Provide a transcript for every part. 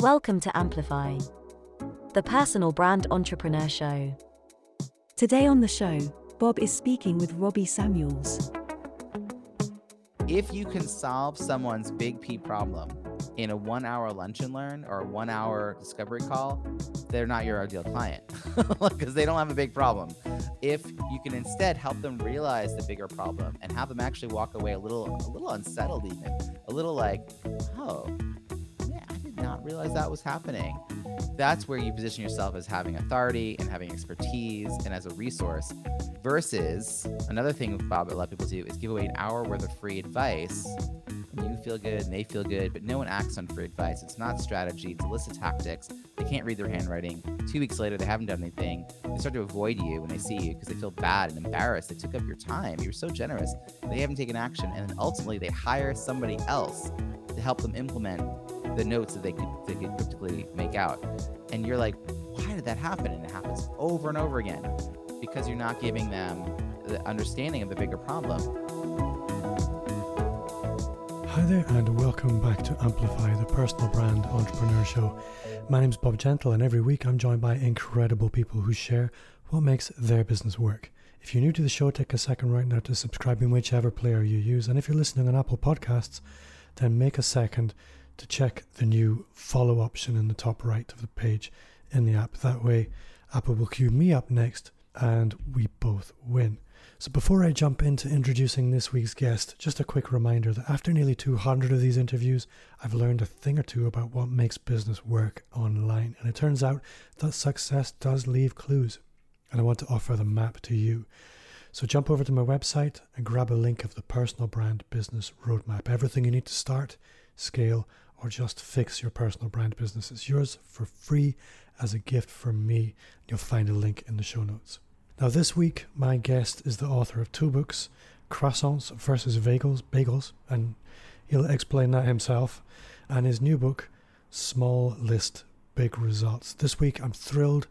Welcome to Amplify, the personal brand entrepreneur show. Today on the show, Bob is speaking with Robbie Samuels. If you can solve someone's big P problem in a one hour lunch and learn or a one hour discovery call, they're not your ideal client because they don't have a big problem. If you can instead help them realize the bigger problem and have them actually walk away a little, a little unsettled, even a little like, oh, not realize that was happening. That's where you position yourself as having authority and having expertise and as a resource. Versus another thing Bob a lot of people do is give away an hour worth of free advice And you feel good and they feel good, but no one acts on free advice. It's not strategy, it's illicit tactics. They can't read their handwriting. Two weeks later, they haven't done anything. They start to avoid you when they see you because they feel bad and embarrassed. They took up your time. You were so generous. They haven't taken action. And then ultimately, they hire somebody else to help them implement the notes that they could, they could cryptically make out. And you're like, why did that happen? And it happens over and over again because you're not giving them the understanding of the bigger problem. Hi there, and welcome back to Amplify, the personal brand entrepreneur show. My name's Bob Gentle, and every week I'm joined by incredible people who share what makes their business work. If you're new to the show, take a second right now to subscribe in whichever player you use. And if you're listening on Apple Podcasts, then make a second to check the new follow option in the top right of the page in the app. That way, Apple will queue me up next and we both win. So, before I jump into introducing this week's guest, just a quick reminder that after nearly 200 of these interviews, I've learned a thing or two about what makes business work online. And it turns out that success does leave clues. And I want to offer the map to you. So, jump over to my website and grab a link of the personal brand business roadmap. Everything you need to start, scale, or just fix your personal brand business is yours for free as a gift from me. You'll find a link in the show notes. Now, this week, my guest is the author of two books Croissants versus Bagels, bagels and he'll explain that himself, and his new book, Small List, Big Results. This week, I'm thrilled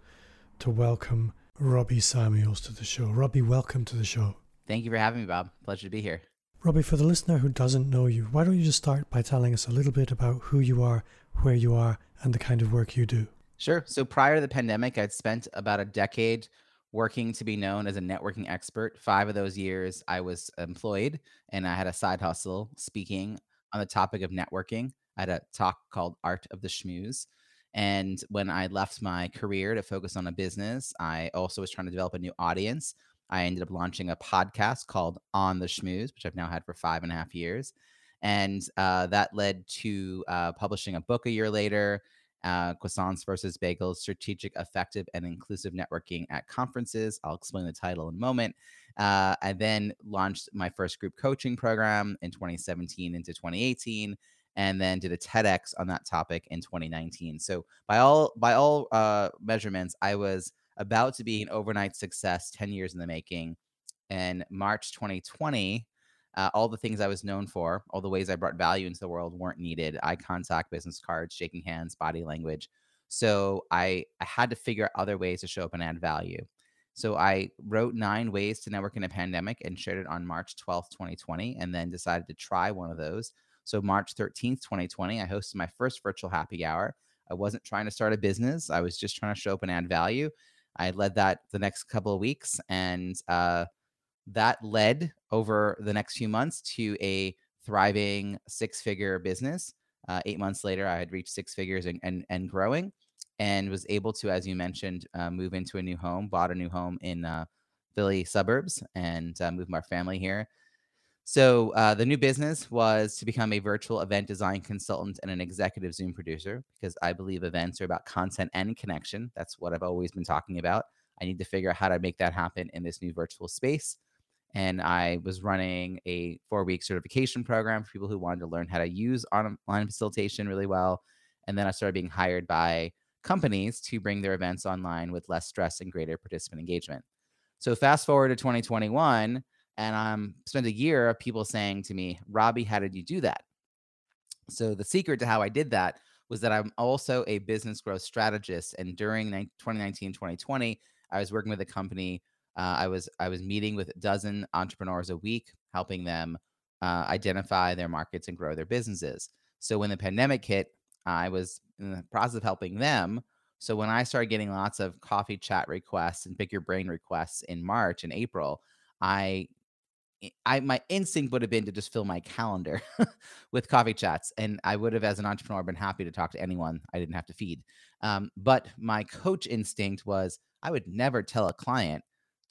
to welcome Robbie Samuels to the show. Robbie, welcome to the show. Thank you for having me, Bob. Pleasure to be here. Robbie, for the listener who doesn't know you, why don't you just start by telling us a little bit about who you are, where you are, and the kind of work you do? Sure. So prior to the pandemic, I'd spent about a decade working to be known as a networking expert. Five of those years I was employed and I had a side hustle speaking on the topic of networking. I had a talk called Art of the Schmooze. And when I left my career to focus on a business, I also was trying to develop a new audience. I ended up launching a podcast called On the Schmooze, which I've now had for five and a half years. And uh, that led to uh, publishing a book a year later uh, croissants versus bagels strategic effective and inclusive networking at conferences i'll explain the title in a moment uh, i then launched my first group coaching program in 2017 into 2018 and then did a tedx on that topic in 2019 so by all by all uh, measurements i was about to be an overnight success 10 years in the making in march 2020 uh, all the things I was known for, all the ways I brought value into the world weren't needed. Eye contact, business cards, shaking hands, body language. So I, I had to figure out other ways to show up and add value. So I wrote nine ways to network in a pandemic and shared it on March 12th, 2020, and then decided to try one of those. So March 13th, 2020, I hosted my first virtual happy hour. I wasn't trying to start a business. I was just trying to show up and add value. I led that the next couple of weeks and uh, that led over the next few months to a thriving six figure business. Uh, eight months later, I had reached six figures and, and, and growing and was able to, as you mentioned, uh, move into a new home, bought a new home in uh, Philly suburbs and uh, moved my family here. So uh, the new business was to become a virtual event design consultant and an executive Zoom producer because I believe events are about content and connection. That's what I've always been talking about. I need to figure out how to make that happen in this new virtual space and I was running a four week certification program for people who wanted to learn how to use online facilitation really well. And then I started being hired by companies to bring their events online with less stress and greater participant engagement. So fast forward to 2021, and I'm spent a year of people saying to me, Robbie, how did you do that? So the secret to how I did that was that I'm also a business growth strategist. And during 2019, 2020, I was working with a company uh, I was I was meeting with a dozen entrepreneurs a week, helping them uh, identify their markets and grow their businesses. So when the pandemic hit, I was in the process of helping them. So when I started getting lots of coffee chat requests and pick your brain requests in March and April, I I my instinct would have been to just fill my calendar with coffee chats, and I would have, as an entrepreneur, been happy to talk to anyone I didn't have to feed. Um, but my coach instinct was I would never tell a client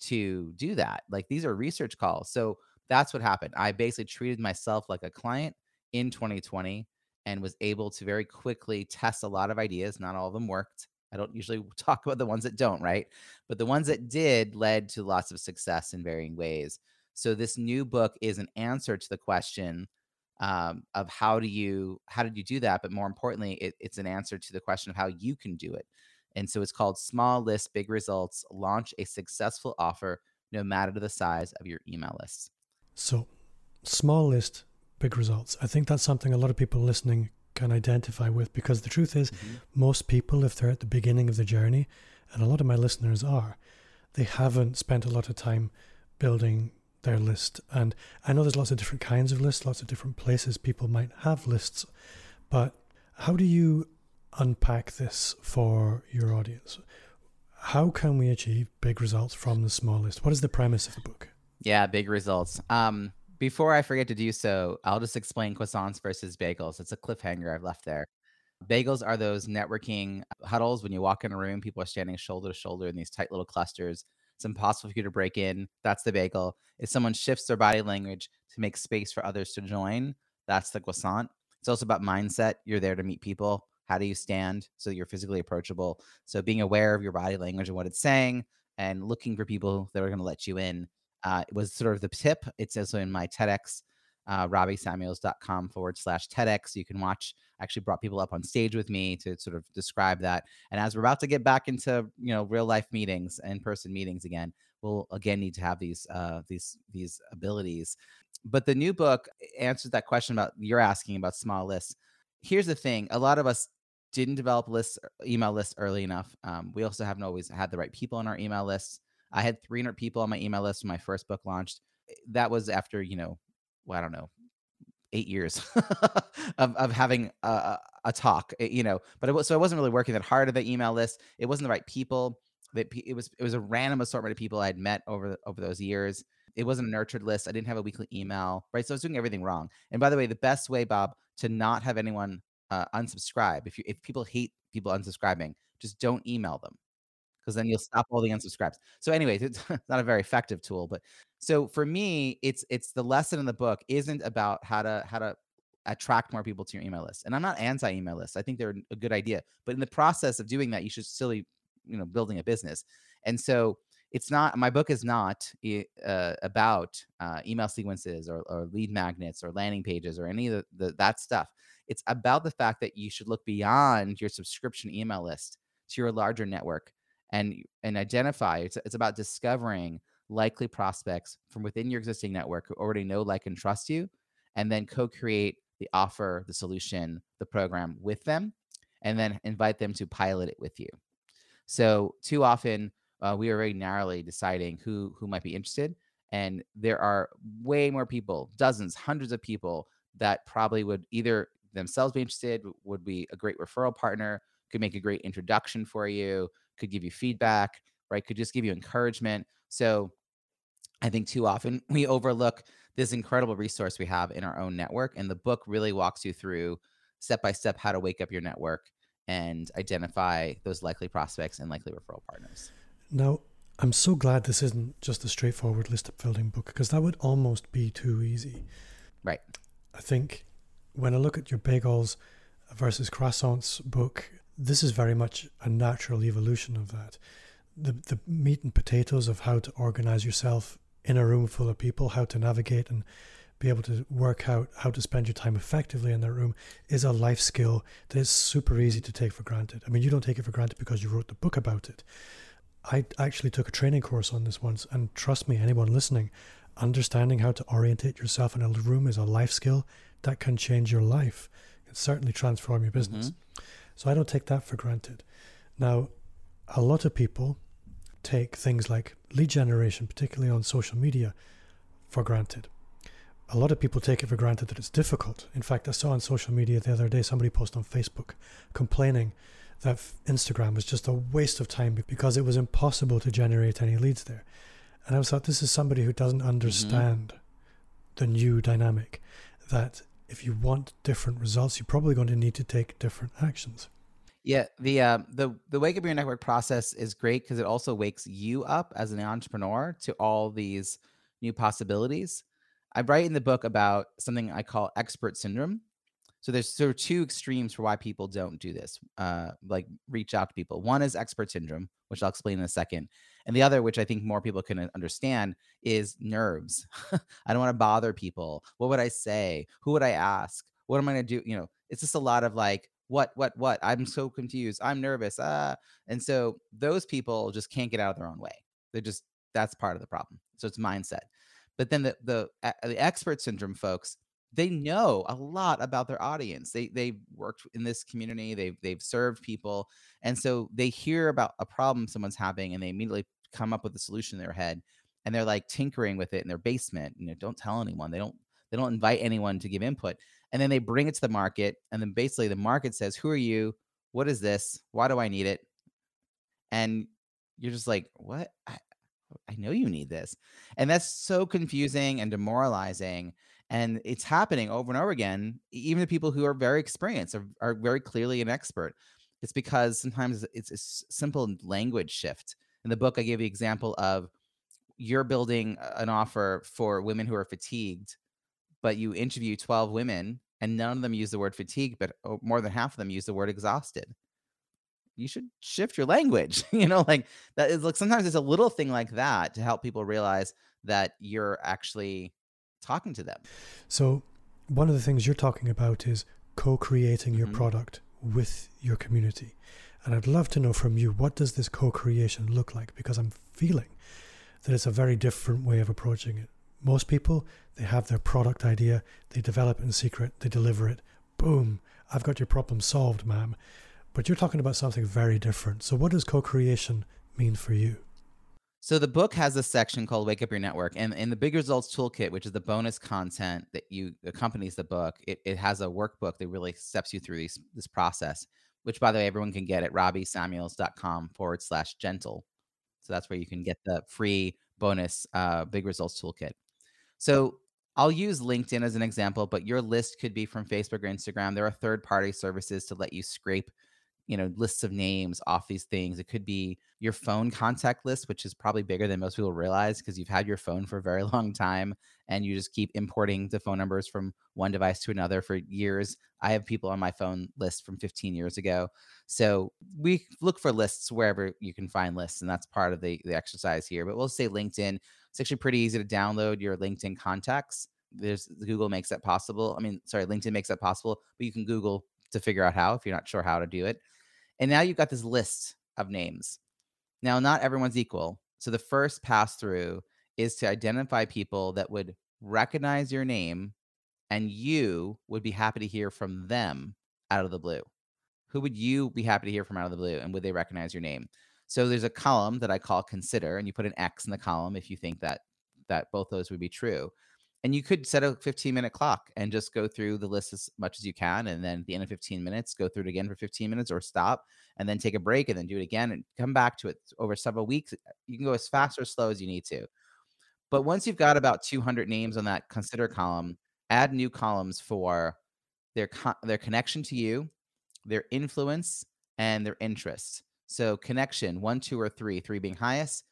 to do that. Like these are research calls, so that's what happened. I basically treated myself like a client in 2020 and was able to very quickly test a lot of ideas. Not all of them worked. I don't usually talk about the ones that don't, right? But the ones that did led to lots of success in varying ways. So this new book is an answer to the question um, of how do you how did you do that? But more importantly, it, it's an answer to the question of how you can do it. And so it's called Small List, Big Results. Launch a successful offer, no matter the size of your email list. So, small list, big results. I think that's something a lot of people listening can identify with because the truth is, mm-hmm. most people, if they're at the beginning of the journey, and a lot of my listeners are, they haven't spent a lot of time building their list. And I know there's lots of different kinds of lists, lots of different places people might have lists, but how do you unpack this for your audience? How can we achieve big results from the small list? What is the premise of the book? Yeah, big results. Um, before I forget to do so, I'll just explain croissants versus bagels. It's a cliffhanger I've left there. Bagels are those networking huddles when you walk in a room, people are standing shoulder to shoulder in these tight little clusters. It's impossible for you to break in. That's the bagel. If someone shifts their body language to make space for others to join, that's the croissant. It's also about mindset. You're there to meet people. How do you stand so you're physically approachable? So being aware of your body language and what it's saying and looking for people that are going to let you in uh, was sort of the tip. It's also in my TEDx, uh, robbiesamuels.com forward slash TEDx. You can watch. I actually brought people up on stage with me to sort of describe that. And as we're about to get back into you know real life meetings, in person meetings again, we'll again need to have these uh, these these abilities. But the new book answers that question about you're asking about small lists. Here's the thing: a lot of us didn't develop lists, email lists early enough. Um, we also haven't always had the right people on our email lists. I had 300 people on my email list when my first book launched. That was after, you know, well, I don't know, eight years of, of having a, a, talk, eh, you know, but it was, so I wasn't really working that hard at the email list. It wasn't the right people. That it was, it was a random assortment of people I'd met over, over those years. It wasn't a nurtured list. I didn't have a weekly email, right? So I was doing everything wrong. And by the way, the best way, Bob, to not have anyone uh, unsubscribe. If you if people hate people unsubscribing, just don't email them because then you'll stop all the unsubscribes. So, anyways, it's not a very effective tool, but so for me, it's it's the lesson in the book isn't about how to how to attract more people to your email list. And I'm not anti email list. I think they're a good idea, but in the process of doing that, you should still be, you know, building a business. And so it's not my book is not uh, about uh, email sequences or, or, lead magnets or landing pages or any of the, the, that stuff it's about the fact that you should look beyond your subscription email list to your larger network and and identify it's, it's about discovering likely prospects from within your existing network who already know like and trust you and then co-create the offer the solution the program with them and then invite them to pilot it with you. So too often uh, we are very narrowly deciding who who might be interested and there are way more people dozens hundreds of people that probably would either themselves be interested, would be a great referral partner, could make a great introduction for you, could give you feedback, right? Could just give you encouragement. So I think too often we overlook this incredible resource we have in our own network. And the book really walks you through step by step how to wake up your network and identify those likely prospects and likely referral partners. Now, I'm so glad this isn't just a straightforward list building book because that would almost be too easy. Right. I think when I look at your bagels versus croissants book, this is very much a natural evolution of that. The the meat and potatoes of how to organize yourself in a room full of people, how to navigate and be able to work out how to spend your time effectively in that room is a life skill that is super easy to take for granted. I mean, you don't take it for granted because you wrote the book about it. I actually took a training course on this once, and trust me, anyone listening, understanding how to orientate yourself in a room is a life skill that can change your life. It certainly transform your business. Mm-hmm. So I don't take that for granted. Now, a lot of people take things like lead generation, particularly on social media, for granted. a lot of people take it for granted that it's difficult. In fact, I saw on social media the other day somebody post on Facebook complaining that Instagram was just a waste of time because it was impossible to generate any leads there. And I was thought this is somebody who doesn't mm-hmm. understand mm-hmm. the new dynamic that if you want different results, you're probably going to need to take different actions. Yeah, the uh, the the wake up your network process is great because it also wakes you up as an entrepreneur to all these new possibilities. I write in the book about something I call expert syndrome. So there's sort of two extremes for why people don't do this, uh, like reach out to people. One is expert syndrome, which I'll explain in a second, and the other, which I think more people can understand, is nerves. I don't want to bother people. What would I say? Who would I ask? What am I going to do? You know, it's just a lot of like, what, what, what? I'm so confused. I'm nervous. Ah, and so those people just can't get out of their own way. They're just that's part of the problem. So it's mindset. But then the the the expert syndrome folks, they know a lot about their audience. They they've worked in this community. They've they've served people, and so they hear about a problem someone's having, and they immediately come up with a solution in their head, and they're like tinkering with it in their basement. You know, don't tell anyone. They don't they don't invite anyone to give input, and then they bring it to the market, and then basically the market says, "Who are you? What is this? Why do I need it?" And you're just like, "What? I, I know you need this. And that's so confusing and demoralizing. And it's happening over and over again. Even the people who are very experienced are, are very clearly an expert. It's because sometimes it's a simple language shift. In the book, I gave the example of you're building an offer for women who are fatigued, but you interview 12 women and none of them use the word fatigue, but oh, more than half of them use the word exhausted you should shift your language you know like that is like sometimes it's a little thing like that to help people realize that you're actually talking to them so one of the things you're talking about is co-creating your mm-hmm. product with your community and i'd love to know from you what does this co-creation look like because i'm feeling that it's a very different way of approaching it most people they have their product idea they develop it in secret they deliver it boom i've got your problem solved ma'am but you're talking about something very different. So, what does co creation mean for you? So, the book has a section called Wake Up Your Network. And in the Big Results Toolkit, which is the bonus content that you accompanies the book, it, it has a workbook that really steps you through these, this process, which, by the way, everyone can get at robbiesamuels.com forward slash gentle. So, that's where you can get the free bonus uh, Big Results Toolkit. So, I'll use LinkedIn as an example, but your list could be from Facebook or Instagram. There are third party services to let you scrape you know lists of names off these things. It could be your phone contact list which is probably bigger than most people realize because you've had your phone for a very long time and you just keep importing the phone numbers from one device to another for years. I have people on my phone list from 15 years ago. So we look for lists wherever you can find lists and that's part of the, the exercise here. But we'll say linkedin. It's actually pretty easy to download your linkedin contacts. There's google makes that possible. I mean sorry linkedin makes that possible but you can google to figure out how if you're not sure how to do it and now you've got this list of names. Now, not everyone's equal. So the first pass through is to identify people that would recognize your name and you would be happy to hear from them out of the blue. Who would you be happy to hear from out of the blue and would they recognize your name? So there's a column that I call consider and you put an X in the column if you think that that both those would be true and you could set a 15 minute clock and just go through the list as much as you can and then at the end of 15 minutes go through it again for 15 minutes or stop and then take a break and then do it again and come back to it over several weeks uh, you can go as fast or slow as you need to. But once you've got about 200 names on that consider column add new columns for their co- their connection to you their influence and their interest so connection one two or three three being highest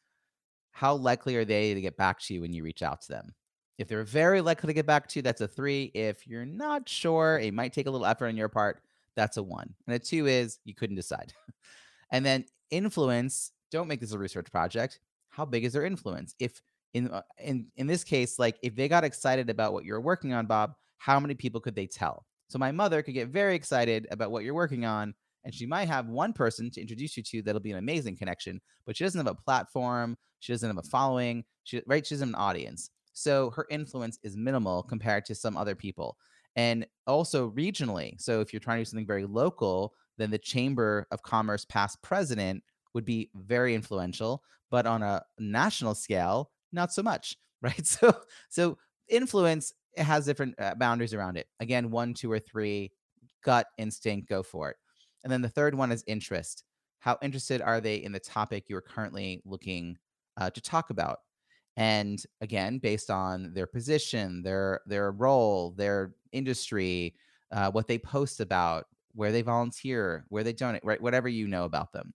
how likely are they to get back to you when you reach out to them if they're very likely to get back to you, that's a three. If you're not sure, it might take a little effort on your part, that's a one. And a two is you couldn't decide. and then influence, don't make this a research project. How big is their influence? If in uh, in in this case, like if they got excited about what you're working on, Bob, how many people could they tell? So my mother could get very excited about what you're working on, and she might have one person to introduce you to that'll be an amazing connection, but she doesn't have a platform, she doesn't have a following, she right, she doesn't have an audience. So her influence is minimal compared to some other people. And also regionally. So if you're trying to do something very local, then the Chamber of Commerce past president would be very influential, but on a national scale, not so much, right? So so influence has different uh, boundaries around it. Again, one, two, or three, gut instinct, go for it. And then the third one is interest. How interested are they in the topic you're currently looking uh, to talk about? And again, based on their position, their their role, their industry, uh, what they post about, where they volunteer, where they donate, right? Whatever you know about them.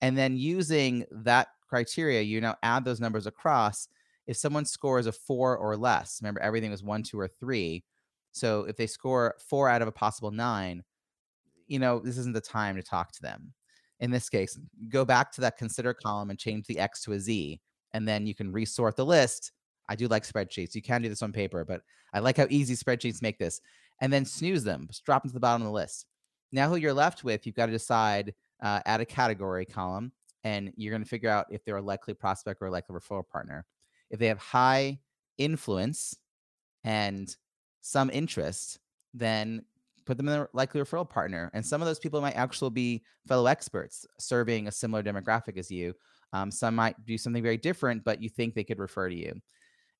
And then using that criteria, you now add those numbers across. If someone scores a four or less, remember everything was one, two, or three. So if they score four out of a possible nine, you know, this isn't the time to talk to them. In this case, go back to that consider column and change the X to a Z, and then you can resort the list. I do like spreadsheets. You can do this on paper, but I like how easy spreadsheets make this. And then snooze them, just drop them to the bottom of the list. Now, who you're left with, you've got to decide, uh, add a category column, and you're going to figure out if they're a likely prospect or a likely referral partner. If they have high influence and some interest, then put them in a likely referral partner. And some of those people might actually be fellow experts serving a similar demographic as you. Um, some might do something very different, but you think they could refer to you.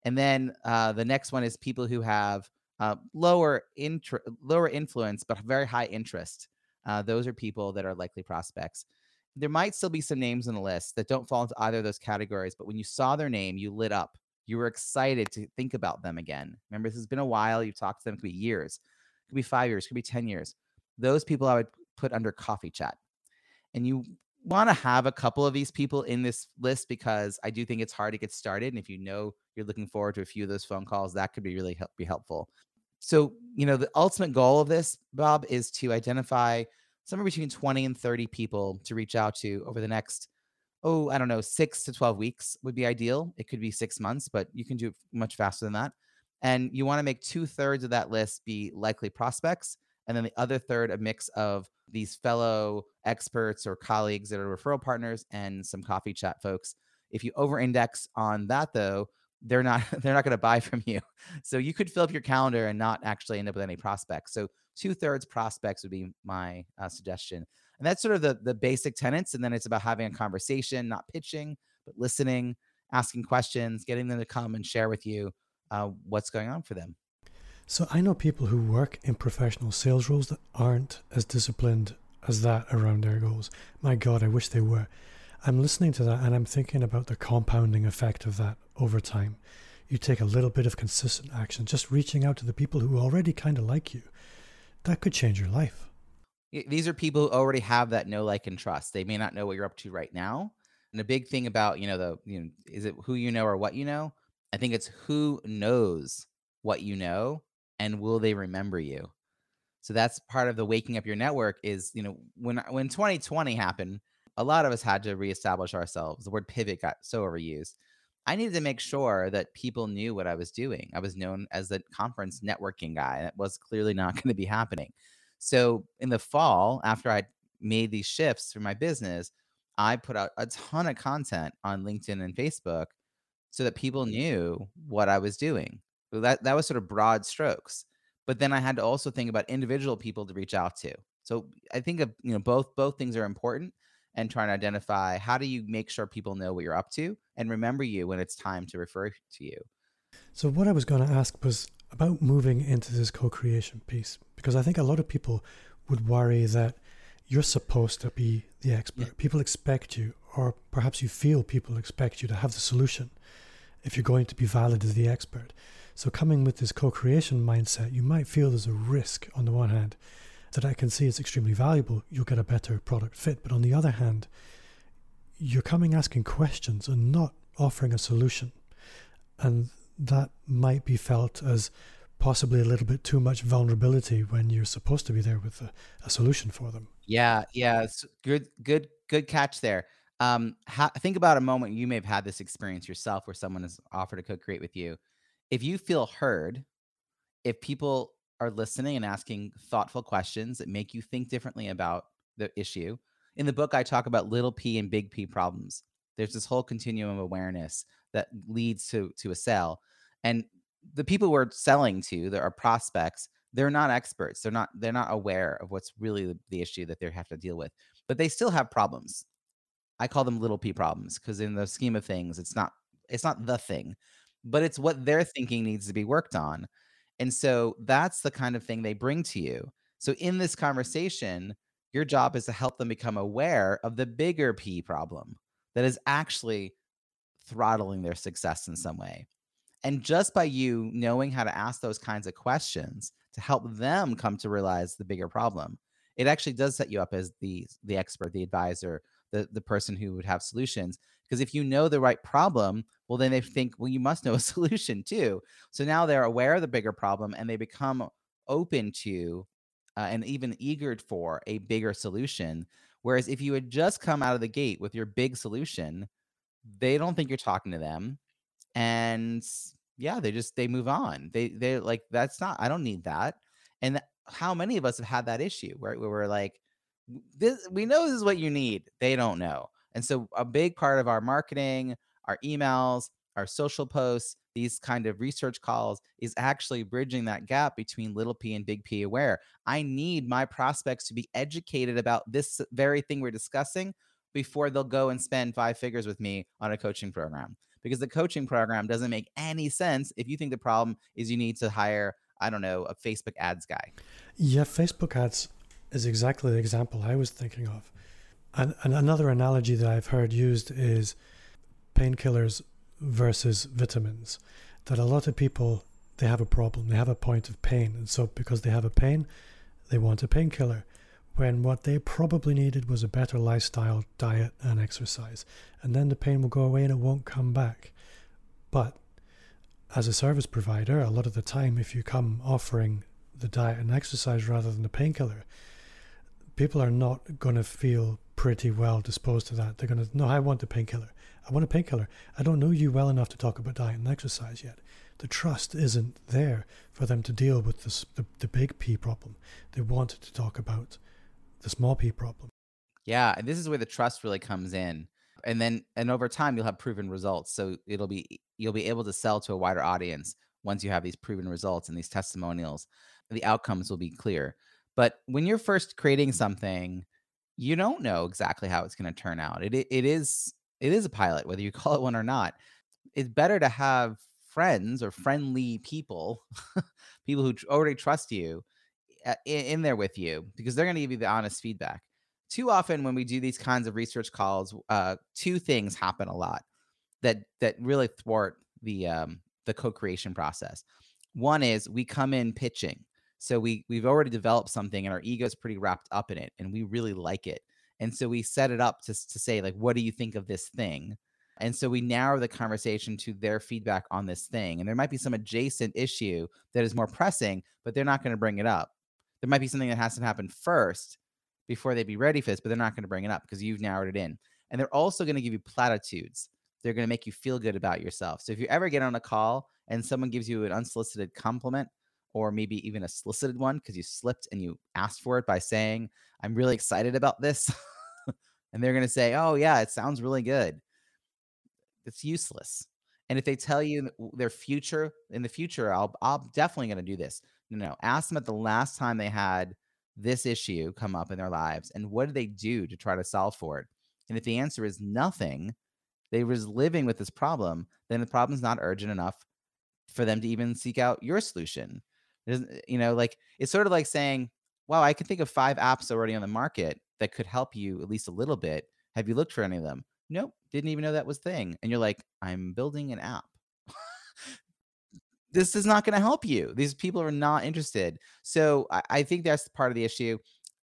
And then uh, the next one is people who have uh, lower intr- lower influence but very high interest. Uh, those are people that are likely prospects. There might still be some names on the list that don't fall into either of those categories, but when you saw their name, you lit up. You were excited to think about them again. Remember, this has been a while. You've talked to them, it could be years it could be five years, it could be 10 years. Those people I would put under coffee chat. And you want to have a couple of these people in this list because I do think it's hard to get started. And if you know you're looking forward to a few of those phone calls, that could be really help, be helpful. So, you know, the ultimate goal of this, Bob, is to identify somewhere between 20 and 30 people to reach out to over the next, oh, I don't know, six to 12 weeks would be ideal. It could be six months, but you can do it much faster than that. And you want to make two thirds of that list be likely prospects. And then the other third, a mix of these fellow experts or colleagues that are referral partners and some coffee chat folks. If you over index on that, though, they're not they're not going to buy from you. So you could fill up your calendar and not actually end up with any prospects. So two thirds prospects would be my uh, suggestion. And that's sort of the the basic tenets. And then it's about having a conversation, not pitching, but listening, asking questions, getting them to come and share with you uh, what's going on for them. So I know people who work in professional sales roles that aren't as disciplined as that around their goals. My God, I wish they were. I'm listening to that and I'm thinking about the compounding effect of that over time. You take a little bit of consistent action, just reaching out to the people who already kind of like you. That could change your life. These are people who already have that know, like, and trust. They may not know what you're up to right now. And the big thing about, you know, the, you know, is it who you know or what you know? I think it's who knows what you know and will they remember you? So that's part of the waking up your network is, you know, when when 2020 happened, a lot of us had to reestablish ourselves. The word pivot got so overused. I needed to make sure that people knew what I was doing. I was known as the conference networking guy, That was clearly not going to be happening. So in the fall, after I made these shifts for my business, I put out a ton of content on LinkedIn and Facebook so that people mm-hmm. knew what I was doing. So that that was sort of broad strokes. But then I had to also think about individual people to reach out to. So I think of, you know both both things are important and trying to identify how do you make sure people know what you're up to and remember you when it's time to refer to you. So what I was going to ask was about moving into this co-creation piece because I think a lot of people would worry that you're supposed to be the expert. Yeah. People expect you or perhaps you feel people expect you to have the solution if you're going to be valid as the expert. So, coming with this co creation mindset, you might feel there's a risk on the one hand that I can see it's extremely valuable, you'll get a better product fit. But on the other hand, you're coming asking questions and not offering a solution. And that might be felt as possibly a little bit too much vulnerability when you're supposed to be there with a, a solution for them. Yeah, yeah, good, good, good catch there. Um, ha- think about a moment you may have had this experience yourself where someone has offered to co-create with you. If you feel heard, if people are listening and asking thoughtful questions that make you think differently about the issue. In the book, I talk about little p and big P problems. There's this whole continuum of awareness that leads to to a sale, and the people we're selling to, there are prospects. They're not experts. They're not. They're not aware of what's really the, the issue that they have to deal with. But they still have problems. I call them little p problems because in the scheme of things, it's not it's not the thing, but it's what they're thinking needs to be worked on. And so that's the kind of thing they bring to you. So in this conversation, your job is to help them become aware of the bigger P problem that is actually throttling their success in some way. And just by you knowing how to ask those kinds of questions to help them come to realize the bigger problem, it actually does set you up as the the expert, the advisor, the the person who would have solutions. Because if you know the right problem, well, then they think, well, you must know a solution too. So now they're aware of the bigger problem and they become open to uh, and even eager for a bigger solution. Whereas if you had just come out of the gate with your big solution, they don't think you're talking to them. And yeah, they just they move on. They they're like, that's not, I don't need that. And how many of us have had that issue where, where we're like, this we know this is what you need. They don't know. And so a big part of our marketing, our emails, our social posts, these kind of research calls is actually bridging that gap between little p and big P aware. I need my prospects to be educated about this very thing we're discussing before they'll go and spend five figures with me on a coaching program. Because the coaching program doesn't make any sense if you think the problem is you need to hire, I don't know, a Facebook ads guy. Yeah, Facebook ads is exactly the example I was thinking of. And, and another analogy that I've heard used is painkillers versus vitamins. That a lot of people they have a problem, they have a point of pain, and so because they have a pain, they want a painkiller. When what they probably needed was a better lifestyle, diet, and exercise, and then the pain will go away and it won't come back. But as a service provider, a lot of the time, if you come offering the diet and exercise rather than the painkiller, people are not going to feel pretty well disposed to that. They're going to, no, I want the painkiller. I want a painkiller. I don't know you well enough to talk about diet and exercise yet. The trust isn't there for them to deal with this, the, the big P problem. They want to talk about the small p problem. Yeah. And this is where the trust really comes in. And then, and over time, you'll have proven results. So it'll be, you'll be able to sell to a wider audience once you have these proven results and these testimonials. The outcomes will be clear. But when you're first creating something, you don't know exactly how it's going to turn out. It, it is it is a pilot, whether you call it one or not. It's better to have friends or friendly people, people who already trust you, in, in there with you because they're going to give you the honest feedback. Too often, when we do these kinds of research calls, uh, two things happen a lot that that really thwart the um, the co-creation process. One is we come in pitching, so we we've already developed something and our ego is pretty wrapped up in it, and we really like it. And so we set it up to, to say, like, what do you think of this thing? And so we narrow the conversation to their feedback on this thing. And there might be some adjacent issue that is more pressing, but they're not going to bring it up. There might be something that has to happen first before they'd be ready for this, but they're not going to bring it up because you've narrowed it in. And they're also going to give you platitudes. They're going to make you feel good about yourself. So if you ever get on a call and someone gives you an unsolicited compliment, or maybe even a solicited one because you slipped and you asked for it by saying, I'm really excited about this. and they're going to say, Oh, yeah, it sounds really good. It's useless. And if they tell you their future in the future, I'll, I'm definitely going to do this. No, no, ask them at the last time they had this issue come up in their lives and what did they do to try to solve for it? And if the answer is nothing, they was living with this problem, then the problem's not urgent enough for them to even seek out your solution. Eh, you know, like it's sort of like saying, wow, I can think of five apps already on the market that could help you at least a little bit. Have you looked for any of them? Nope, didn't even know that was thing. And you're like, I'm building an app. this is not going to help you. These people are not interested. So I, I think that's part of the issue.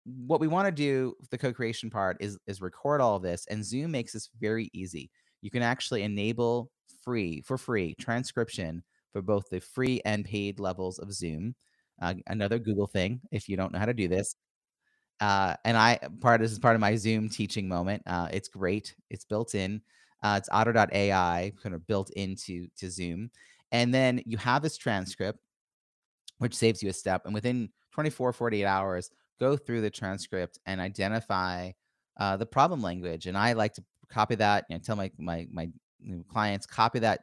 What we want to do, the co-creation part, is is record all of this, and Zoom makes this very easy. You can actually enable free for free transcription for both the free and paid levels of Zoom. Uh, another Google thing, if you don't know how to do this. Uh, and I part this is part of my Zoom teaching moment. Uh, it's great. It's built in. Uh, it's Otter.ai, kind of built into to Zoom, and then you have this transcript, which saves you a step. And within 24, 48 hours, go through the transcript and identify uh, the problem language. And I like to copy that. You know, tell my my my clients copy that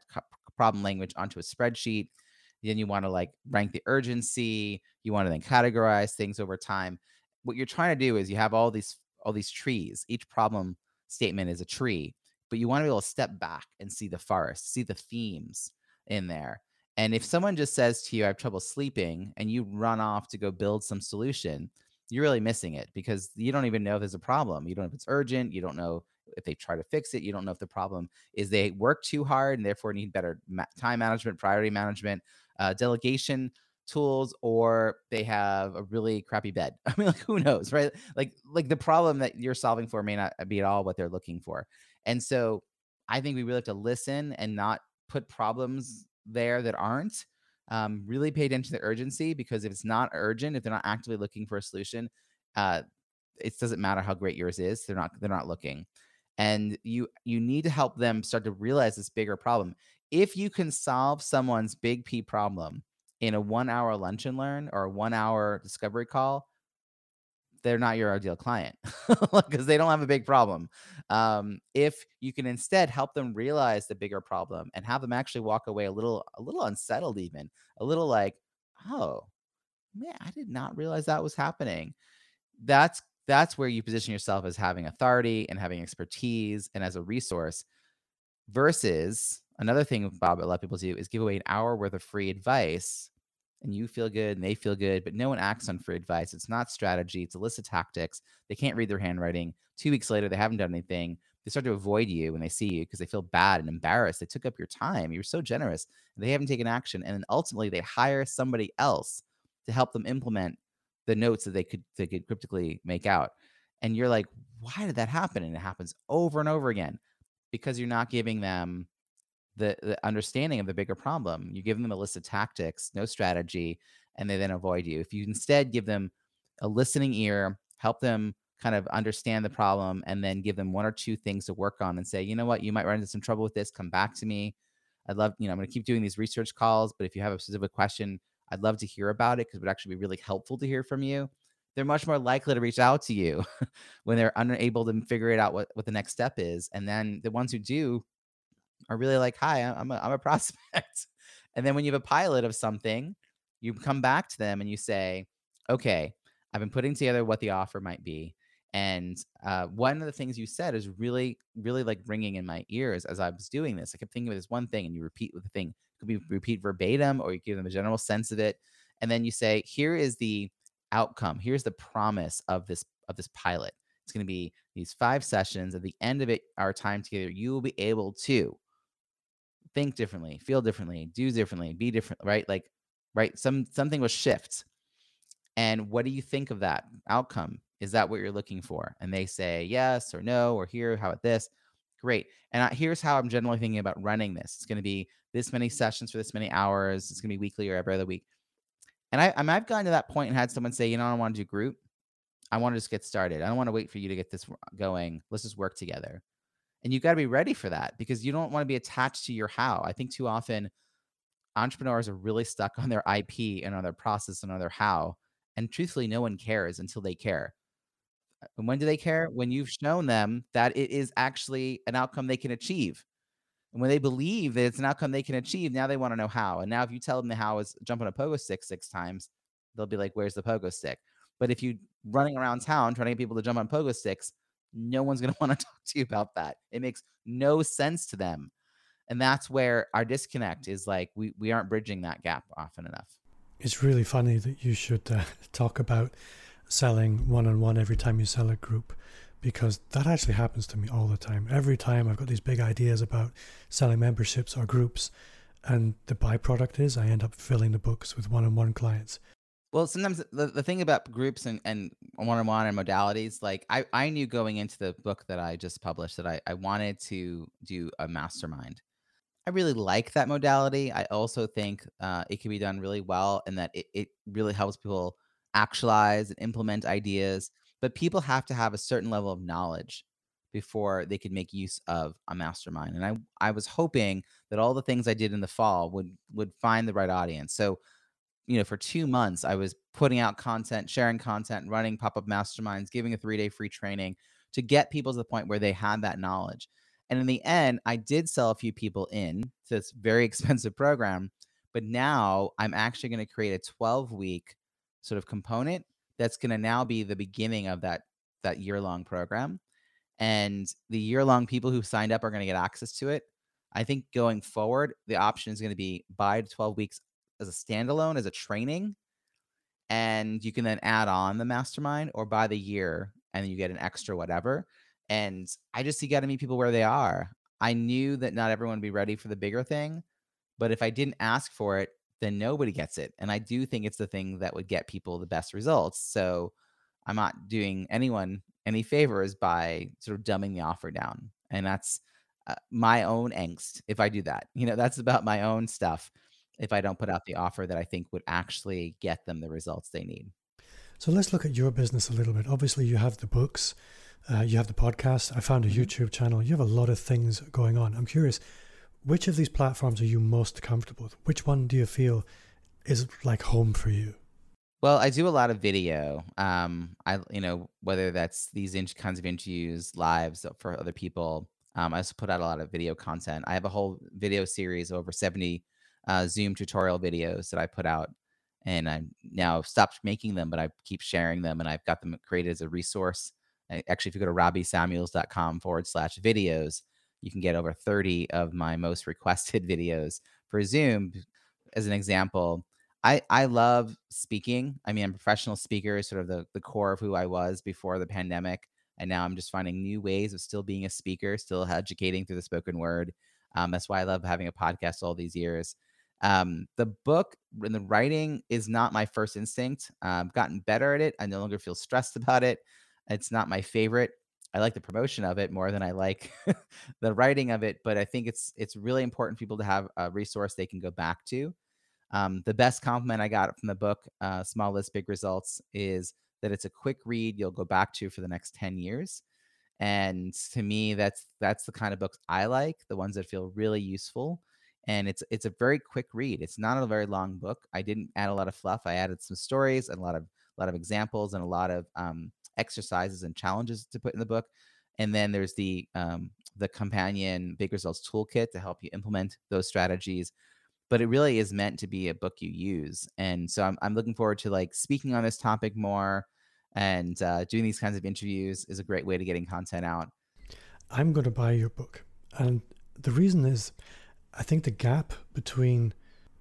problem language onto a spreadsheet. Then you want to like rank the urgency. You want to then categorize things over time. What you're trying to do is you have all these all these trees. Each problem statement is a tree, but you want to be able to step back and see the forest, see the themes in there. And if someone just says to you, I have trouble sleeping, and you run off to go build some solution, you're really missing it because you don't even know if there's a problem. You don't know if it's urgent. You don't know if they try to fix it. You don't know if the problem is they work too hard and therefore need better ma- time management, priority management, uh, delegation tools, or they have a really crappy bed. I mean, like who knows, right? Like like the problem that you're solving for may not be at all what they're looking for. And so I think we really have to listen and not put problems there that aren't. Um, really pay attention to the urgency because if it's not urgent, if they're not actively looking for a solution, uh, it doesn't matter how great yours is. They're not they're not looking, and you you need to help them start to realize this bigger problem. If you can solve someone's big P problem in a one hour lunch and learn or a one hour discovery call, they're not your ideal client because they don't have a big problem. Um, if you can instead help them realize the bigger problem and have them actually walk away a little, a little unsettled, even a little like, oh man, I did not realize that was happening. That's that's where you position yourself as having authority and having expertise and as a resource versus another thing mm-hmm. Bob a lot of people do is give away an hour worth of free advice and you feel good and they feel good, but no one acts on mm-hmm. free advice. It's not strategy, it's illicit tactics. They can't read their handwriting. Two weeks later, they haven't done anything. They start to avoid you when they see you because they feel bad and embarrassed. They took up your time. You were so generous. they haven't taken action. And then ultimately they hire somebody else to help them implement the notes that they could they could cryptically make out. And you're like, why did that happen? And it happens over and over again because you're not giving them the, the understanding of the bigger problem. You give them a list of tactics, no strategy, and they then avoid you. If you instead give them a listening ear, help them kind of understand the problem, and then give them one or two things to work on and say, you know what, you might run into some trouble with this, come back to me. I'd love, you know, I'm going to keep doing these research calls, but if you have a specific question, I'd love to hear about it because it would actually be really helpful to hear from you. They're much more likely to reach out to you when they're unable to figure it out what, what the next step is. And then the ones who do are really like, hi, I'm a, I'm a prospect. and then when you have a pilot of something, you come back to them and you say, okay, I've been putting together what the offer might be. And uh, one of the things you said is really, really like ringing in my ears as I was doing this. I kept thinking of this one thing, and you repeat with the thing. Could be repeat verbatim, or you give them a general sense of it, and then you say, "Here is the outcome. Here's the promise of this of this pilot. It's going to be these five sessions. At the end of it, our time together, you will be able to think differently, feel differently, do differently, be different, right? Like, right? Some something will shift. And what do you think of that outcome? Is that what you're looking for? And they say yes or no or here, how about this? Great. And I, here's how I'm generally thinking about running this. It's going to be this many mm-hmm. sessions for this many hours. It's going to be weekly or every other week. And I, I mean, I've gotten to that point and had someone say, you know, I don't want to do group. I want to just get started. I don't want to wait for you to get this going. Let's just work together. And you've got to be ready for that because you don't want to be attached to your how. I think too often entrepreneurs are really stuck on their IP and on their process and on their how. And truthfully, no one cares until they care. And when do they care? When you've shown them that it is actually an outcome they can achieve. And when they believe that it's an outcome they can achieve, now they want to know how. And now, if you tell them the how is jump on a pogo stick six times, they'll be like, Where's the pogo stick? But if you're running around town trying to get people to jump on pogo sticks, no one's going to want to talk to you about that. It makes no sense to them. And that's where our disconnect is like we, we aren't bridging that gap often enough. It's really funny that you should uh, talk about selling one on one every time you sell a group because that actually happens to me all the time. Every time I've got these big ideas about selling memberships or groups, and the byproduct is I end up filling the books with one on one clients. Well, sometimes the, the thing about groups and, and one-on-one and modalities, like I, I knew going into the book that I just published that I, I wanted to do a mastermind. I really like that modality. I also think uh, it can be done really well and that it, it really helps people actualize and implement ideas. But people have to have a certain level of knowledge before they could make use of a mastermind. And I, I was hoping that all the things I did in the fall would would find the right audience. So you know, for two months, I was putting out content, sharing content, running pop up masterminds, giving a three day free training to get people to the point where they had that knowledge. And in the end, I did sell a few people in to this very expensive program. But now I'm actually going to create a 12 week sort of component that's going to now be the beginning of that that year long program. And the year long people who signed up are going to get access to it. I think going forward, the option is going to be buy 12 weeks as a standalone, as a training, and you can then add on the mastermind or buy the year and you get an extra whatever. And I just you got to meet people where they are. I knew that not everyone would be ready for the bigger thing, but if I didn't ask for it, then nobody gets it. And I do think it's the thing that would get people the best results. So I'm not doing anyone any favors by sort of dumbing the offer down. And that's uh, my own angst if I do that. You know, that's about my own stuff if I don't put out the offer that I think would actually get them the results they need. So let's look at your business a little bit. Obviously, you have the books, uh, you have the podcast. I found a mm-hmm. YouTube channel. You have a lot of things going on. I'm curious, which of these platforms are you most comfortable with? Which one do you feel is like home for you? Well, I do a lot of video. Um, I you know whether that's these in- kinds of interviews, lives for other people. Um, I also put out a lot of video content. I have a whole video series over seventy uh, Zoom tutorial videos that I put out, and I now stopped making them, but I keep sharing them, and I've got them created as a resource. Actually, if you go to robbiesamuels.com forward slash videos, you can get over 30 of my most requested videos for Zoom. As an example, I, I love speaking. I mean, I'm a professional speaker, sort of the, the core of who I was before the pandemic. And now I'm just finding new ways of still being a speaker, still educating through the spoken word. Um, that's why I love having a podcast all these years. Um, the book and the writing is not my first instinct. Uh, I've gotten better at it. I no longer feel stressed about it. It's not my favorite. I like the promotion of it more than I like the writing of it. But I think it's it's really important for people to have a resource they can go back to. Um, the best compliment I got from the book, uh, Small List, Big Results, is that it's a quick read you'll go back to for the next 10 years. And to me, that's that's the kind of books I like, the ones that feel really useful. And it's it's a very quick read. It's not a very long book. I didn't add a lot of fluff. I added some stories and a lot of a lot of examples and a lot of um, exercises and challenges to put in the book. And then there's the um, the companion Big Results Toolkit to help you implement those strategies. But it really is meant to be a book you use. And so I'm, I'm looking forward to like speaking on this topic more and uh, doing these kinds of interviews is a great way to getting content out. I'm going to buy your book. And the reason is I think the gap between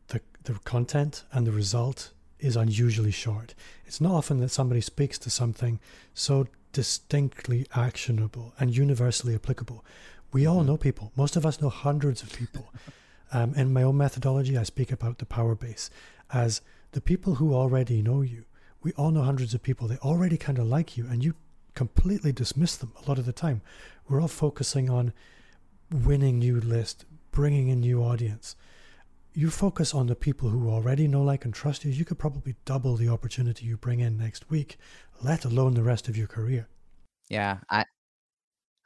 the, the content and the result is unusually short. It's not often that somebody speaks to something so distinctly actionable and universally applicable. We all mm-hmm. know people. Most of us know hundreds of people. Um, in my own methodology, I speak about the power base as the people who already know you. We all know hundreds of people. They already kind of like you, and you completely dismiss them a lot of the time. We're all focusing on winning new list, bringing in new audience you focus on the people who already know, like, and trust you, you could probably double the opportunity you bring in next week, let alone the rest of your career. Yeah, I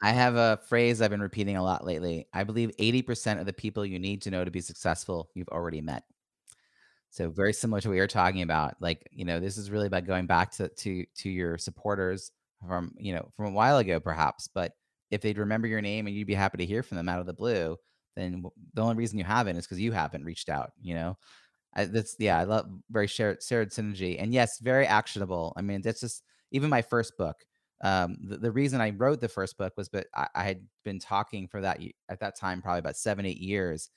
I have a phrase I've been repeating a lot lately. I believe 80% of the people you need to know to be successful, you've already met. So very similar to what you're talking about. Like, you know, this is really about going back to to to your supporters from, you know, from a while ago perhaps, but if they'd remember your name and you'd be happy to hear from them out of the blue, then the only reason you haven't is because you haven't reached out. You know, I, that's yeah, I love very shared shared synergy, and yes, very actionable. I mean, that's just even my first book. Um, the, the reason I wrote the first book was, but I, I, had been talking for that at that time probably about seven eight years,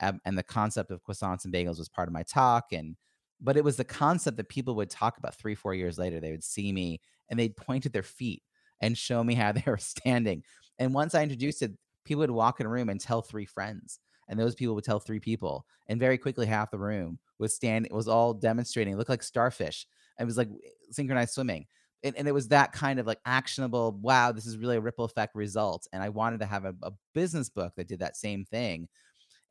um, and the concept of croissants and bagels was part of my talk, and but it was the concept that people would talk about three four years later. They would see me and they'd point at their feet and show me how they were standing. And once I introduced it, people would walk in a room and tell three friends and those people would tell three people and very quickly half the room was stand it was all demonstrating it looked like starfish it was like synchronized swimming and, and, it was that kind of like actionable wow this is really a ripple effect result and i wanted to have a, a business book that did that same thing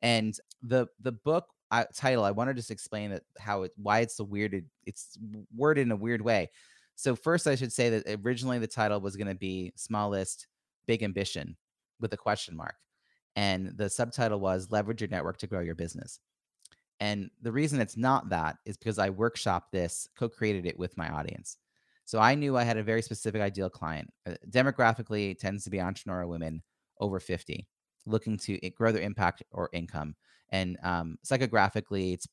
and the the book uh, title i want to just explain that how it why it's so weird it's worded in a weird way. So first i should say that originally the title was going to be small list big ambition with a question mark. And the subtitle was Leverage Your Network to Grow Your Business. And the reason it's not that is because I workshopped this, co created it with my audience. So I knew I had a very specific ideal client. Uh, demographically, tends to be entrepreneurial women over 50 looking to grow their impact or income. And um, psychographically, it's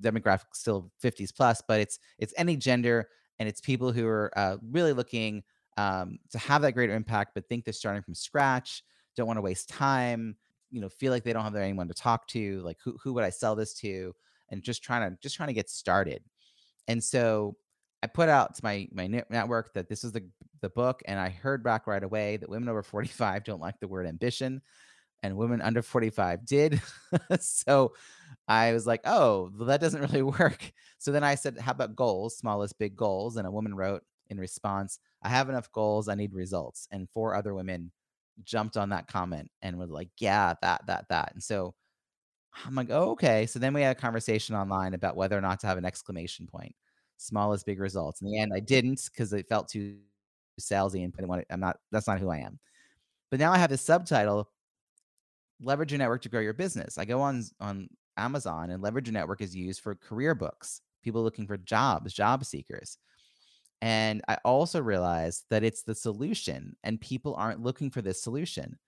demographic still 50s plus, but it's it's any gender and it's people who are uh, really looking um, to have that greater impact, but think they're starting from scratch, don't want to waste time, you know feel like they don't have anyone to talk to like who, who would i sell this to? And just trying to just trying to get started. And so i put out to my my network that this is the the book and i heard back right away that women over 45 don't like the word ambition and women under 45 did. So i was like oh well, that doesn't really work. So then i said how about goals small list big goals? And a woman wrote in response i have enough goals i need results and four other women jumped on that comment and was like, yeah, that, that, that. And so I'm like, oh, okay. So then we had a conversation online about whether or not to have an exclamation point, small list big results. In the end, I didn't because it felt too salesy and I'm not, that's not who I am. But now I have this subtitle, leverage your network to grow your business. I go on, on Amazon and leverage your network is used for career books, people looking for jobs, job seekers. And I also realized that it's the solution and people aren't looking for this solution.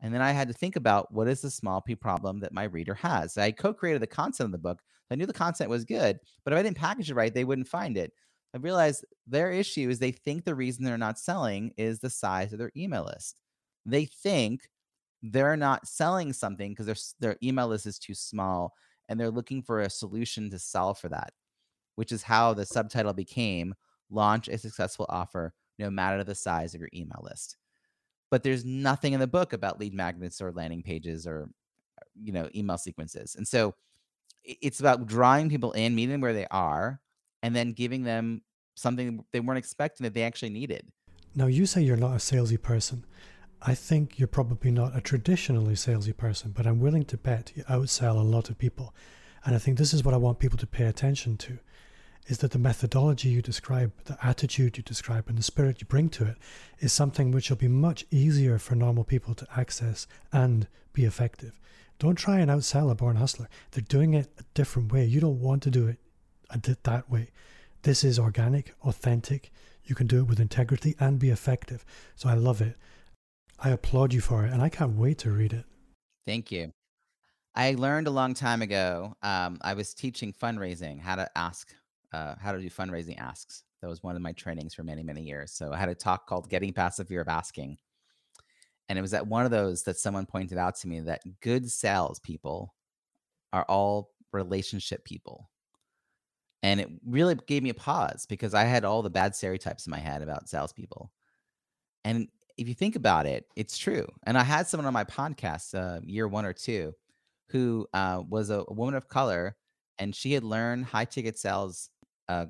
And then I had to think about what is the small p problem that my reader has. I co-created the content of the book. I knew the content was good, but if I didn't package it right, they wouldn't find it. I realized their issue is they think the reason they're not selling is the size of their email list. They think they're not selling something because their their email list is too small and they're looking for a solution to solve for that, which is how the subtitle became launch a successful offer no matter the size of your email list. But there's nothing in the book about lead magnets or landing pages or you know email sequences. And so it's about drawing people in, meeting them where they are, and then giving them something they weren't expecting that they actually needed. Now you say you're not a salesy person. I think you're probably not a traditionally salesy person, but I'm willing to bet you outsell a lot of people. And I think this is what I want people to pay attention to is that the methodology you describe, the attitude you describe, and the spirit you bring to it is something which will be much easier for normal people to access and be effective. Don't try and outsell a born hustler. They're doing it a different way. You don't want to do it that way. This is organic, authentic. You can do it with integrity and be effective. So I love it. I applaud you for it, and I can't wait to read it. Thank you. I learned a long time ago. Um, I was teaching fundraising, how to ask uh, how to do fundraising asks. That was one of my trainings for many, many years. So I had a talk called Getting Past the Fear of Asking. And it was at one of those that someone pointed out to me that good salespeople are all relationship people. And it really gave me a pause because I had all the bad stereotypes in my head about salespeople. And if you think about it, it's true. And I had someone on my podcast, uh, year one or two, who uh, was a, a woman of color, and she had learned high ticket sales uh,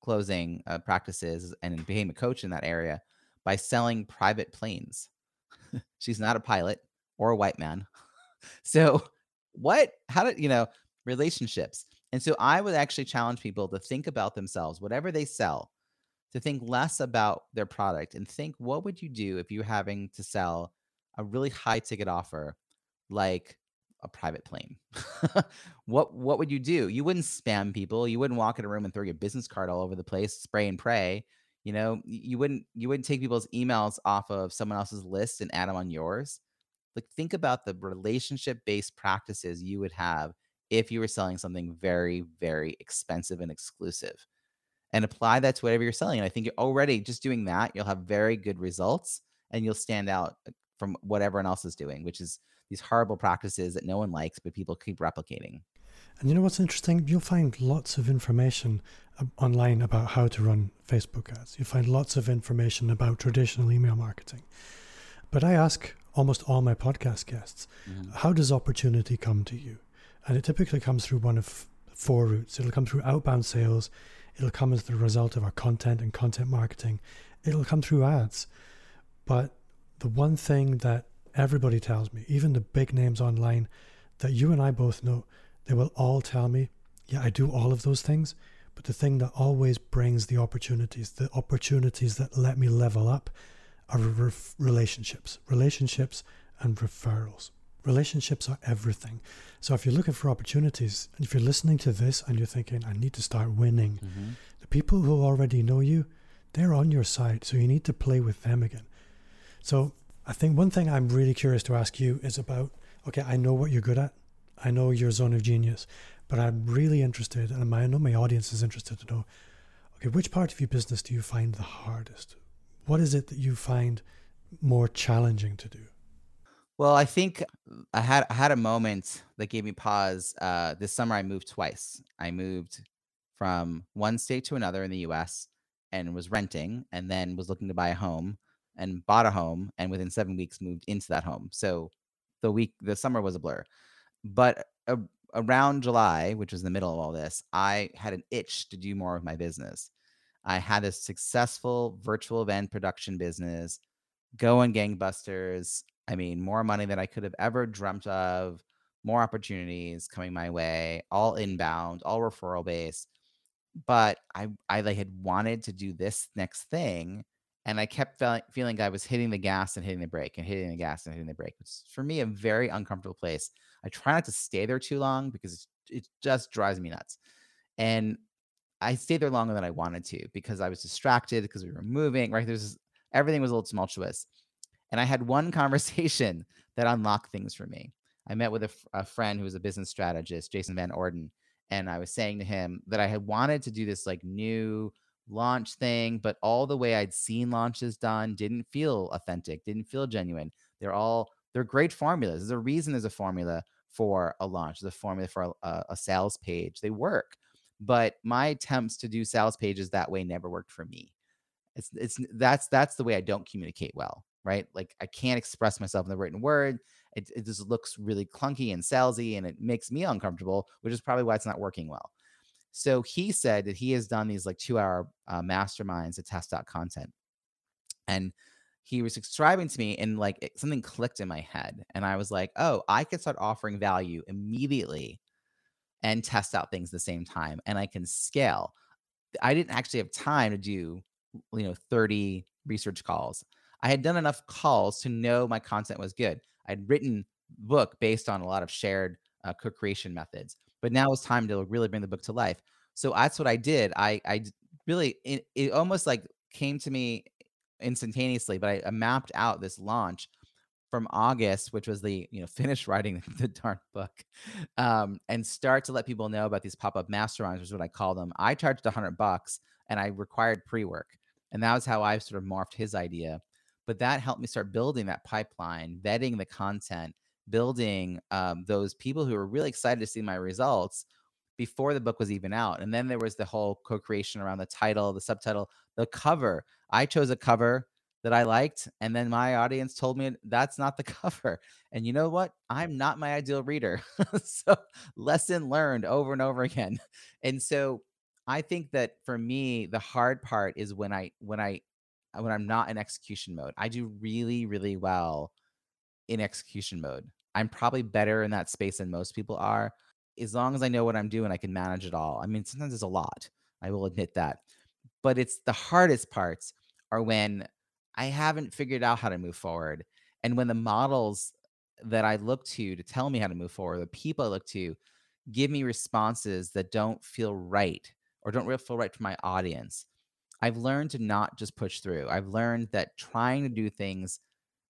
closing uh, practices and became a coach in that area by selling private planes. She's not a pilot or a white man. so, what, how did, you know, relationships. And so I would actually challenge people to think about themselves, whatever they sell, to think less about their product and think what would you do if you're having to sell a really high ticket offer like a private plane. what what would you do? You wouldn't spam people. You wouldn't walk in a room and throw your business card all over the place, spray and pray. You know, you wouldn't you wouldn't take people's emails off of someone else's list and add them on yours. Like think about the relationship based practices you would have if you were selling something very very expensive and exclusive. And apply that to whatever you're selling. And I think you're already just doing that, you'll have very good results and you'll stand out uh, from what everyone else is doing, which is these horrible practices that no one likes, but people keep replicating. And you know what's interesting? You'll find lots of information online about how to run Facebook ads. You'll find lots of information about traditional email marketing. But I ask almost all my podcast guests, mm-hmm. how does opportunity come to you? And it typically comes through one of four routes. It'll come through outbound sales, it'll come as the result of our content and content marketing, it'll come through ads. But the one thing that everybody tells me, even the big names online that you and I both know, they will all tell me, yeah, I do all of those things. But the thing that always brings the opportunities, the opportunities that let me level up, are re- relationships, relationships and referrals. Relationships are everything. So if you're looking for opportunities, and if you're listening to this and you're thinking, I need to start winning, mm-hmm. the people who already know you, they're on your side. So you need to play with them again. So I think one thing I'm really curious to ask you is about okay, I know what you're good at. I know your zone of genius, but I'm really interested, and I know my audience is interested to know okay, which part of your business do you find the hardest? What is it that you find more challenging to do? Well, I think I had I had a moment that gave me pause. Uh, this summer, I moved twice. I moved from one state to another in the U.S. and was renting, and then was looking to buy a home and bought a home, and within seven weeks moved into that home. So the week, the summer was a blur. But a, around July, which was the middle of all this, I had an itch to do more of my business. I had a successful virtual event production business going gangbusters. I mean, more money than I could have ever dreamt of, more opportunities coming my way, all inbound, all referral based. But I, I like had wanted to do this next thing, and I kept feeling feeling I was hitting the gas and hitting the brake and hitting the gas and hitting the brake, which is for me a very uncomfortable place. I try not to stay there too long because it just drives me nuts. And I stayed there longer than I wanted to because I was distracted because we were moving. Right, there's everything was a little tumultuous, and I had one conversation that unlocked things for me. I met with a, a friend who was a business strategist, Jason Van Orden, and I was saying to him that I had wanted to do this like new launch thing, but all the way I'd seen launches done didn't feel authentic, didn't feel genuine. They're all they're great formulas. There's a reason there's a formula for a launch, there's a formula for a, a sales page. They work, but my attempts to do sales pages that way never worked for me. It's it's that's that's the way I don't communicate well, right? Like I can't express myself in the written word. It, it just looks really clunky and salesy, and it makes me uncomfortable, which is probably why it's not working well. So he said that he has done these like two hour uh, masterminds to test out content. And he was subscribing to me and like it, something clicked in my head. And I was like, oh, I could start offering value immediately and test out things at the same time. And I can scale. I didn't actually have time to do, you know, 30 research calls. I had done enough calls to know my content was good. I'd written book based on a lot of shared uh, co-creation methods but now it's time to really bring the book to life. So that's what I did. I I really it, it almost like came to me instantaneously, but I, I mapped out this launch from August, which was the you know finish writing the darn book, um, and start to let people know about these pop up masterminds, which is what I call them. I charged a hundred bucks, and I required pre work, and that was how I sort of morphed his idea. But that helped me start building that pipeline, vetting the content, building um, those people who were really excited to see my results before the book was even out. And then there was the whole co creation around the title, the subtitle, the cover. I chose a cover that I liked. And then my audience told me that's not the cover. And you know what? I'm not my ideal reader. so, lesson learned over and over again. And so, I think that for me, the hard part is when I, when I, when I'm not in execution mode. I do really, really well in execution mode. I'm probably better in that space than most people are. As long as I know what I'm doing, I can manage it all. I mean, sometimes it's a lot. I will admit that. But it's the hardest parts are when I haven't figured out how to move forward. And when the models that I look to to tell me how to move forward, the people I look to give me responses that don't feel right or don't really feel right for my audience. I've learned to not just push through. I've learned that trying to do things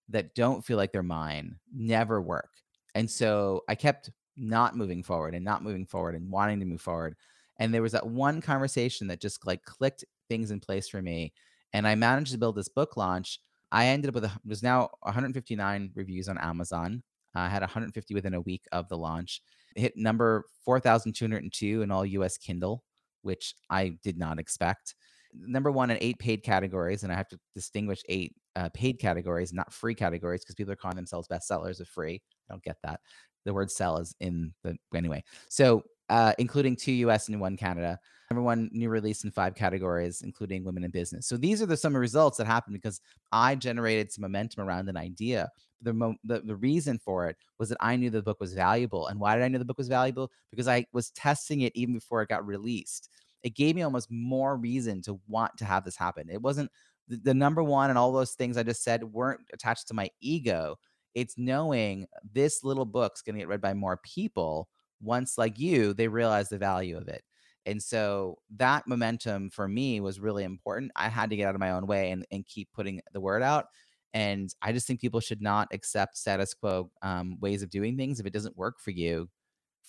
that don't feel like they're mine never work. And so I kept not moving forward and not moving forward and wanting to move forward. And there was that one conversation that just like clicked things in place for me. And I managed to build this book launch. I ended up with a, was now 159 reviews on Amazon. I had 150 within a week of the launch. It hit number 4,202 in all US Kindle, which I did not expect. Number one in eight paid categories, and I have to distinguish eight uh, paid categories, not free categories, because people are calling themselves bestsellers of free. I don't get that. The word sell is in the anyway. So, uh, including two US and one Canada. Number one new release in five categories, including women in business. So these are the some results that happened because I generated some momentum around an idea. The, mo- the the reason for it was that I knew the book was valuable. And why did I know the book was valuable? Because I was testing it even before it got released. It gave me almost more reason to want to have this happen. It wasn't the, the number one and all those things I just said weren't attached to my ego. It's knowing this little book's going to get read by more people once, like you, they realize the value of it. And so that momentum for me was really important. I had to get out of my own way and, and keep putting the word out. And I just think people should not accept status quo um, ways of doing things. If it doesn't work for you,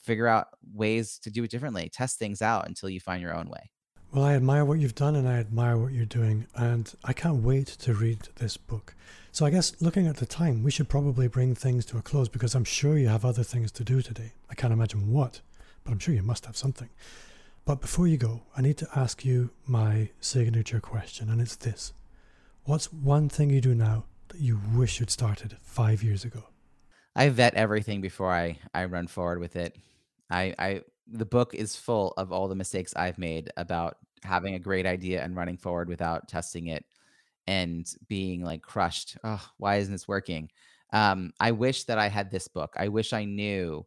figure out ways to do it differently. Test things out until you find your own way. Well, I admire what you've done and I admire what you're doing, and I can't wait to read this book. So, I guess looking at the time, we should probably bring things to a close because I'm sure you have other things to do today. I can't imagine what, but I'm sure you must have something. But before you go, I need to ask you my signature question, and it's this What's one thing you do now that you wish you'd started five years ago? I vet everything before I, I run forward with it. I, I the book is full of all the mistakes I've made about having a great idea and running forward without testing it and being like crushed. Oh, why isn't this working? Um, I wish that I had this book. I wish I knew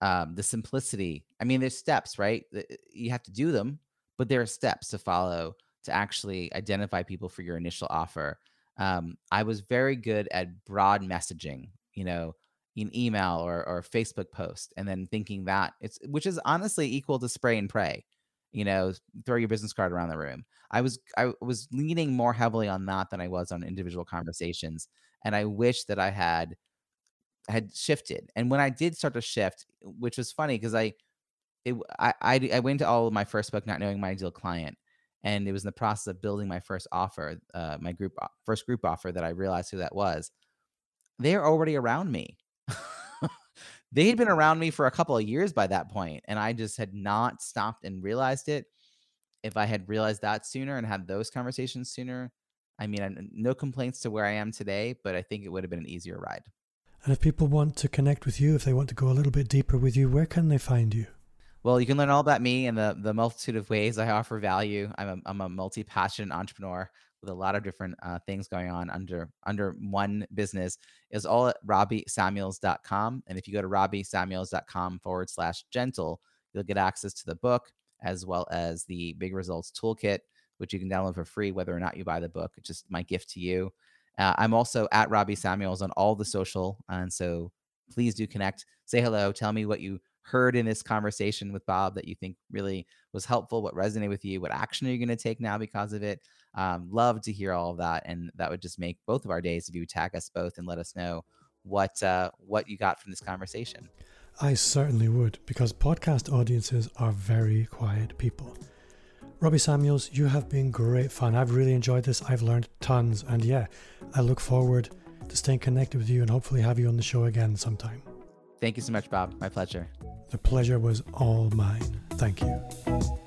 um, the simplicity. I mean, there's steps, right? You have to do them, but there are steps to follow to actually identify people for your initial offer. Um, I was very good at broad messaging. You know, an email or or Facebook post and then thinking that it's which is honestly equal to spray and pray. You know, throw your business card around the room. I was I was leaning more heavily on that than I was on individual conversations, and I wish that I had had shifted. And when I did start to shift, which was funny because I it I, I I went to all of my first book not knowing my ideal client, and it was in the process of building my first offer, uh, my group first group offer that I realized who that was. They're already around me they had been around me for a couple of years by that point, and I just had not stopped and realized it. If I had realized that sooner and had those conversations sooner, I mean, no complaints to where I am today, but I think it would have been an easier ride. And if people want to connect with you, if they want to go a little bit deeper with you, where can they find you? Well, you can learn all about me and the the multitude of ways I offer value. I'm a, I'm a multi passionate entrepreneur with a lot of different uh, things going on under under one business is all at robbiesamuels.com. And if you go to robbiesamuels.com forward slash gentle, you'll get access to the book as well as the big results toolkit, which you can download for free, whether or not you buy the book. It's just my gift to you. Uh, I'm also at Robbie Samuels on all the social. And so please do connect, say hello, tell me what you heard in this conversation with Bob that you think really was helpful, what resonated with you, what action are you going to take now because of it? Um, love to hear all of that, and that would just make both of our days if you would tag us both and let us know what uh, what you got from this conversation. I certainly would, because podcast audiences are very quiet people. Robbie Samuels, you have been great fun. I've really enjoyed this. I've learned tons, and yeah, I look forward to staying connected with you and hopefully have you on the show again sometime. Thank you so much, Bob. My pleasure. The pleasure was all mine. Thank you.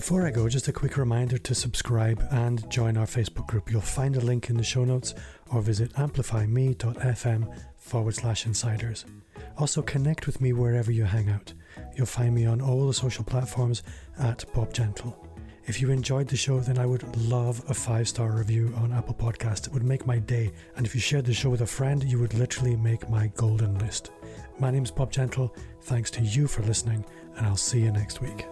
Before I go, just a quick reminder to subscribe and join our Facebook group. You'll find a link in the show notes or visit amplifyme.fm forward slash insiders. Also, connect with me wherever you hang out. You'll find me on all the social platforms at Bob Gentle. If you enjoyed the show, then I would love a five star review on Apple Podcast. It would make my day. And if you shared the show with a friend, you would literally make my golden list. My name's Bob Gentle. Thanks to you for listening, and I'll see you next week.